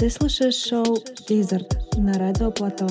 Ты слушаешь шоу «Дизерт» на Радио Плато.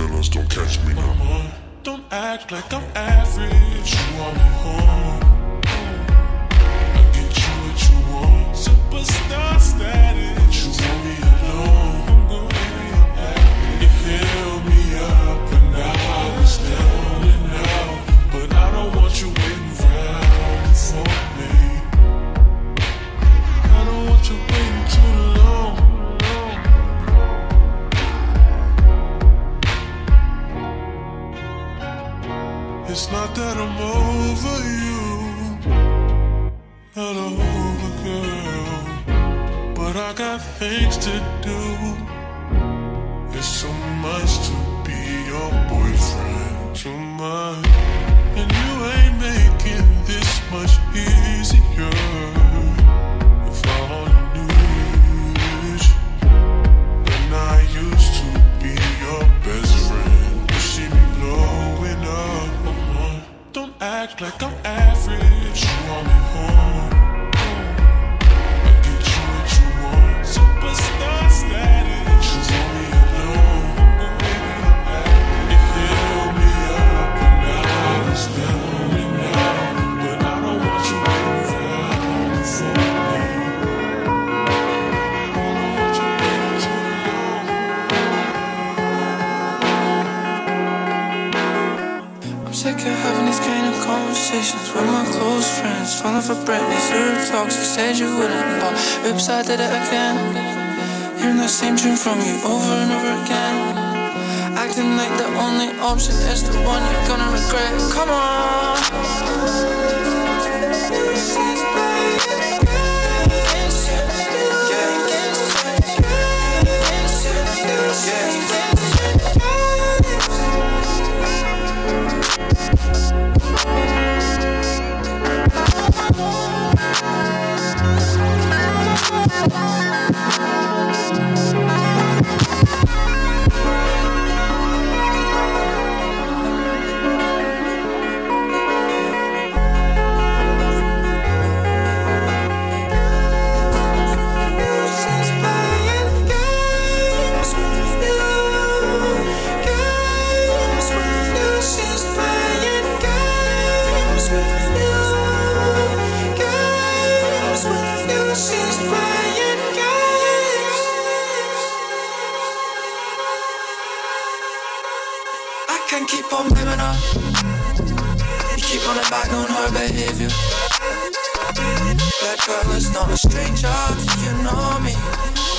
Feelings don't catch me now. Don't act like I'm average. You want me home. Oops, I did it again. Hearing the same tune from you over and over again. Acting like the only option is the one you're gonna regret. Come on. Back on her behavior. That girl is not a stranger you know me.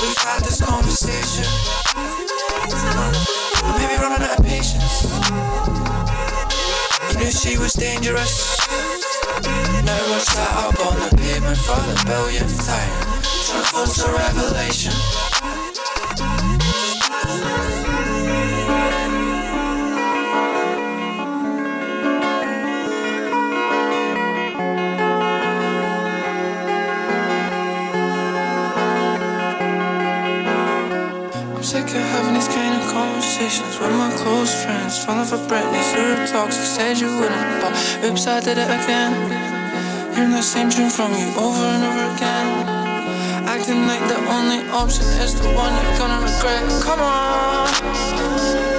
We've had this conversation. I may be running out of patience. You knew she was dangerous. Now we're sat up on the pavement for the billionth time. To force a revelation. Conversations with my close friends. Falling for Britney, zero talks. You said you wouldn't, but oops, I did it again. Hearing the same tune from you over and over again. Acting like the only option is the one you're gonna regret. Come on.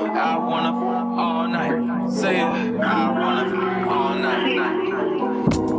I wanna all night. Say it, I wanna all night.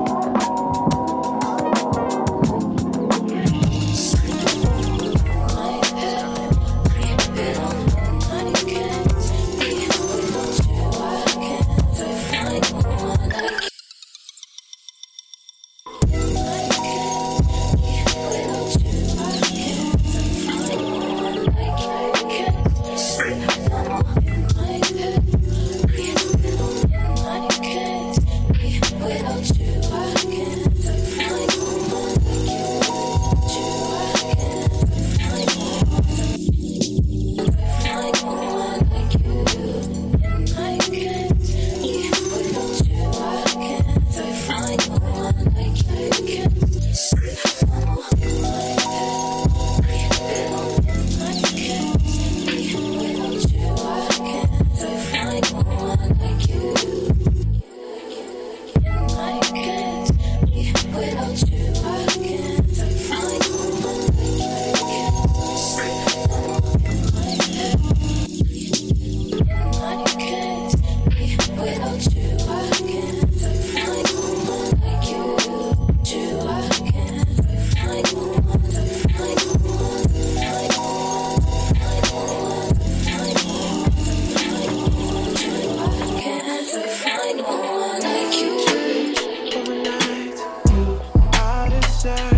answer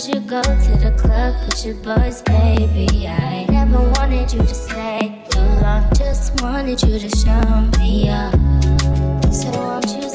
Would you go to the club with your boys, baby? I never wanted you to stay too long. Just wanted you to show me up. So won't you?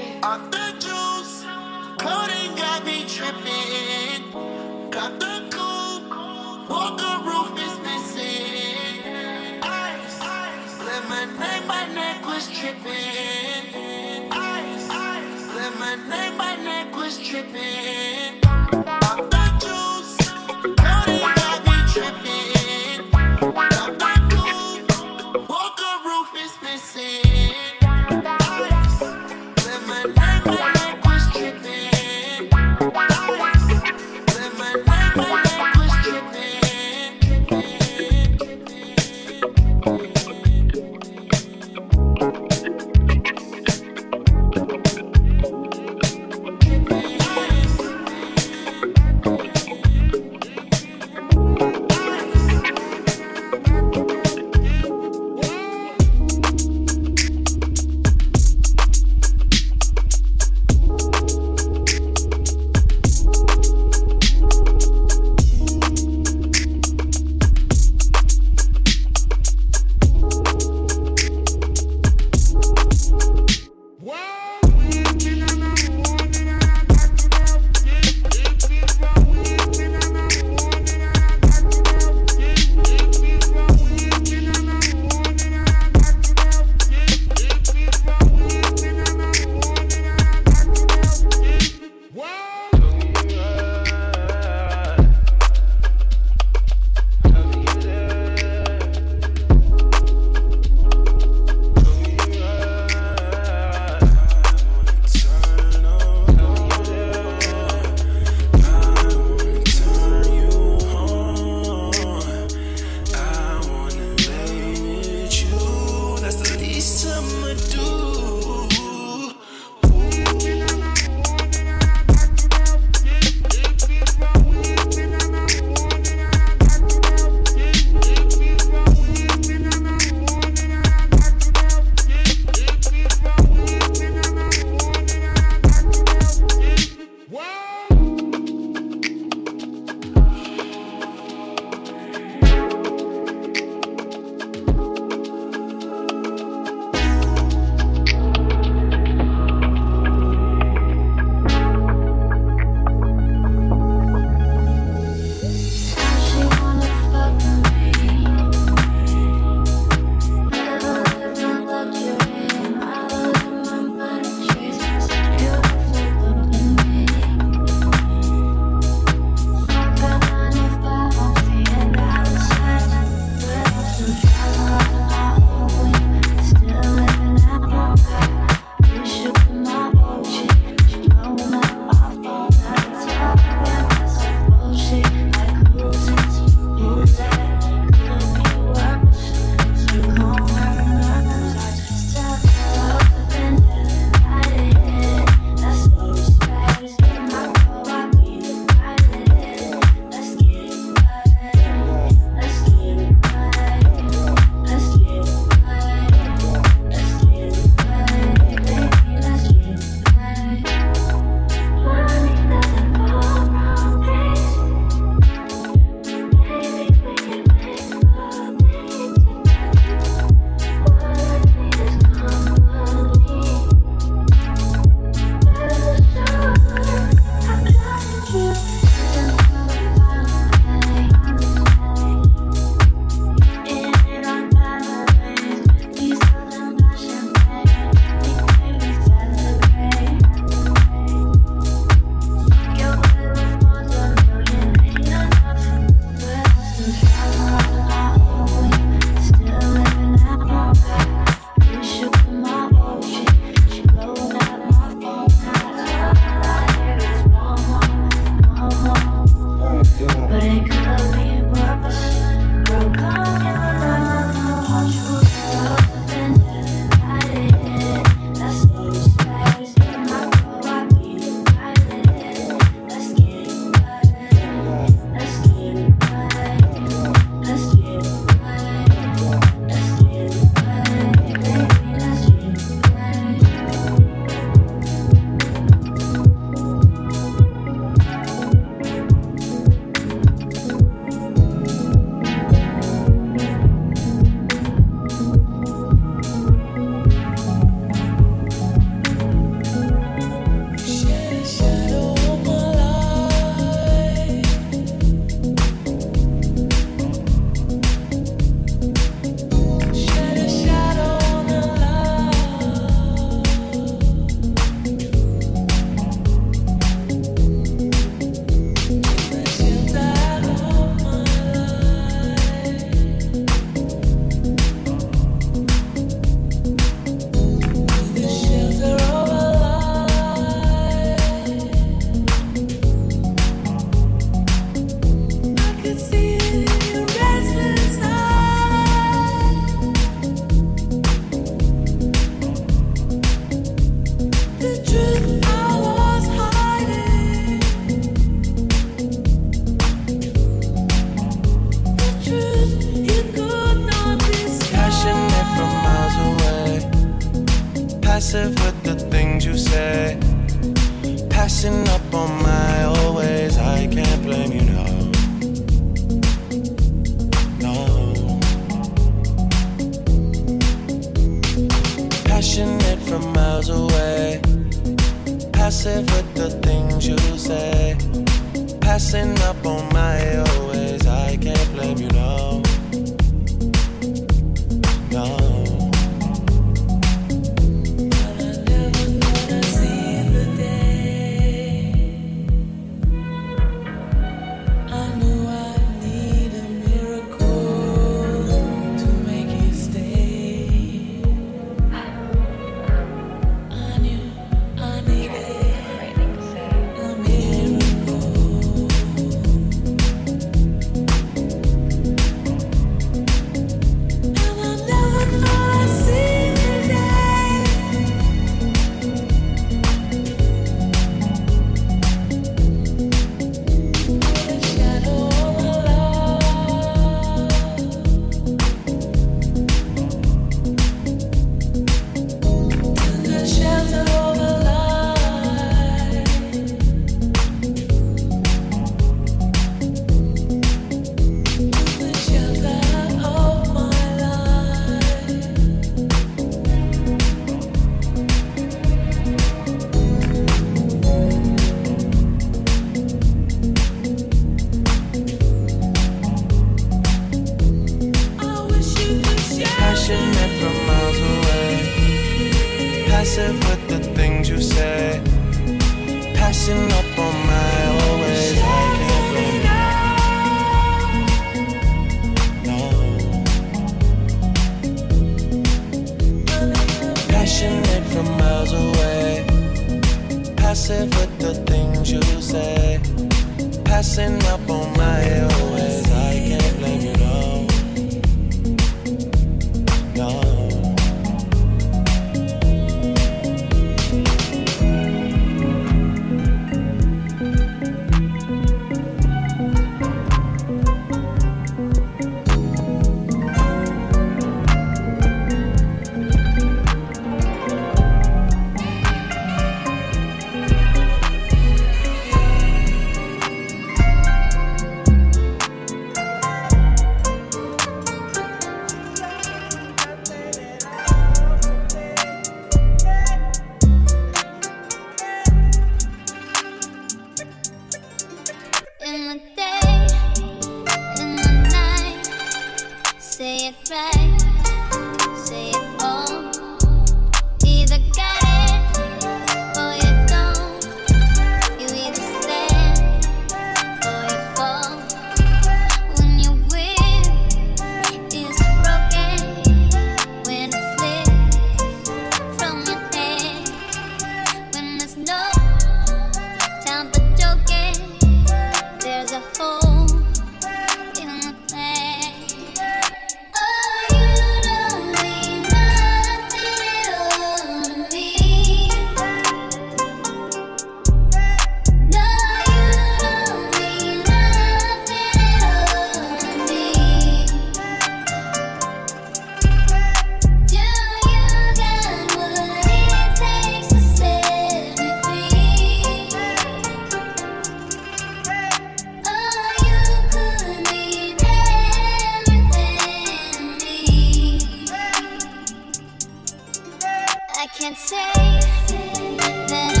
Then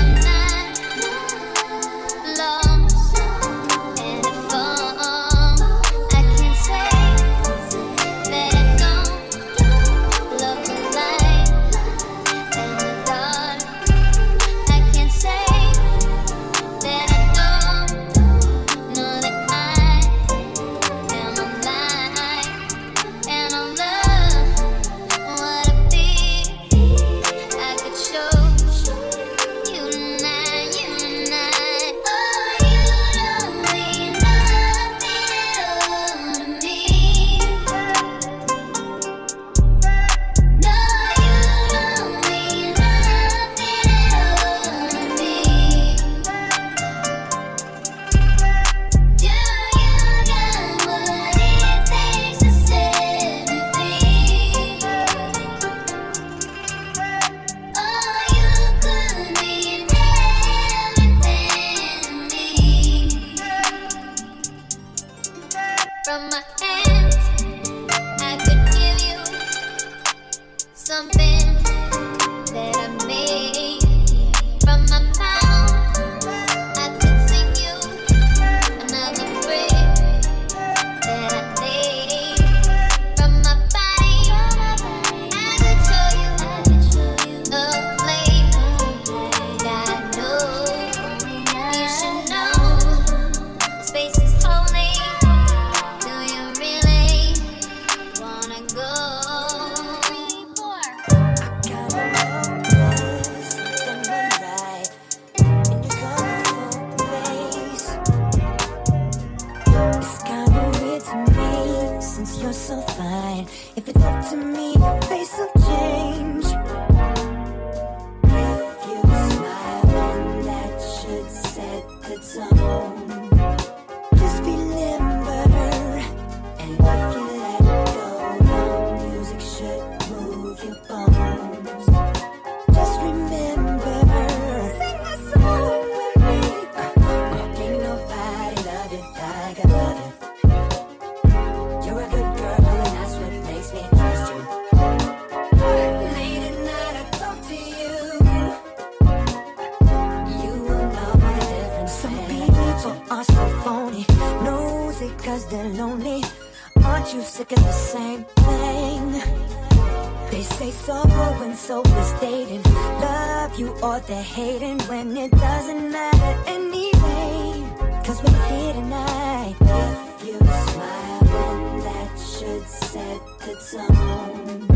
they're hating when it doesn't matter anyway. Cause we're here tonight. If you smile, then that should set the tone.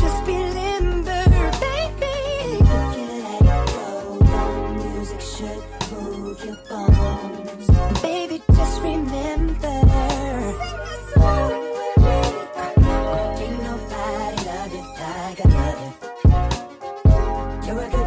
Just be limber, baby. If you let go, the music should move your bones. Baby, just remember. Ain't nobody love you like I love you. You're a good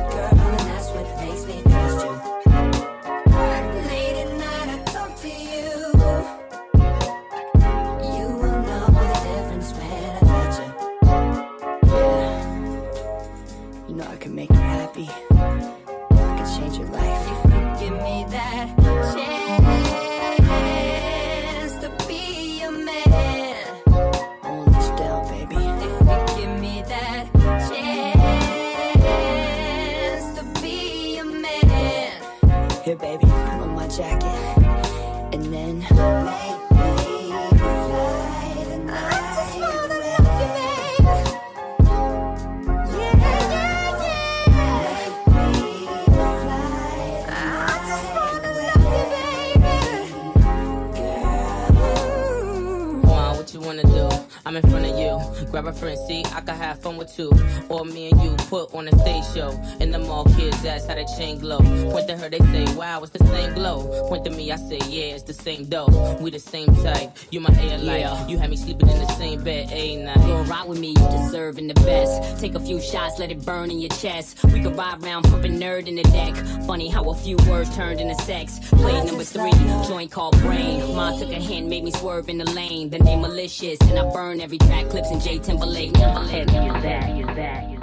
you. Grab a friend, see, I can have fun with two. Or me and you put on a stage show. And them all kids ask how the chain glow. Point to her, they say, wow, it's the same glow. Point to me, I say, yeah, it's the same dough. We the same type. You my air light. Yeah. You had me sleeping in the same bed a night. You'll ride with me, you deserving the best. Take a few shots, let it burn in your chest. We could ride round, pumping N.E.R.D. in the deck. Funny how a few words turned into sex. Play number three, joint called brain. Ma took a hand, made me swerve in the lane. The name malicious, and I burn every track, Clipse and J Timberlake. Timberlake, you that, you that, you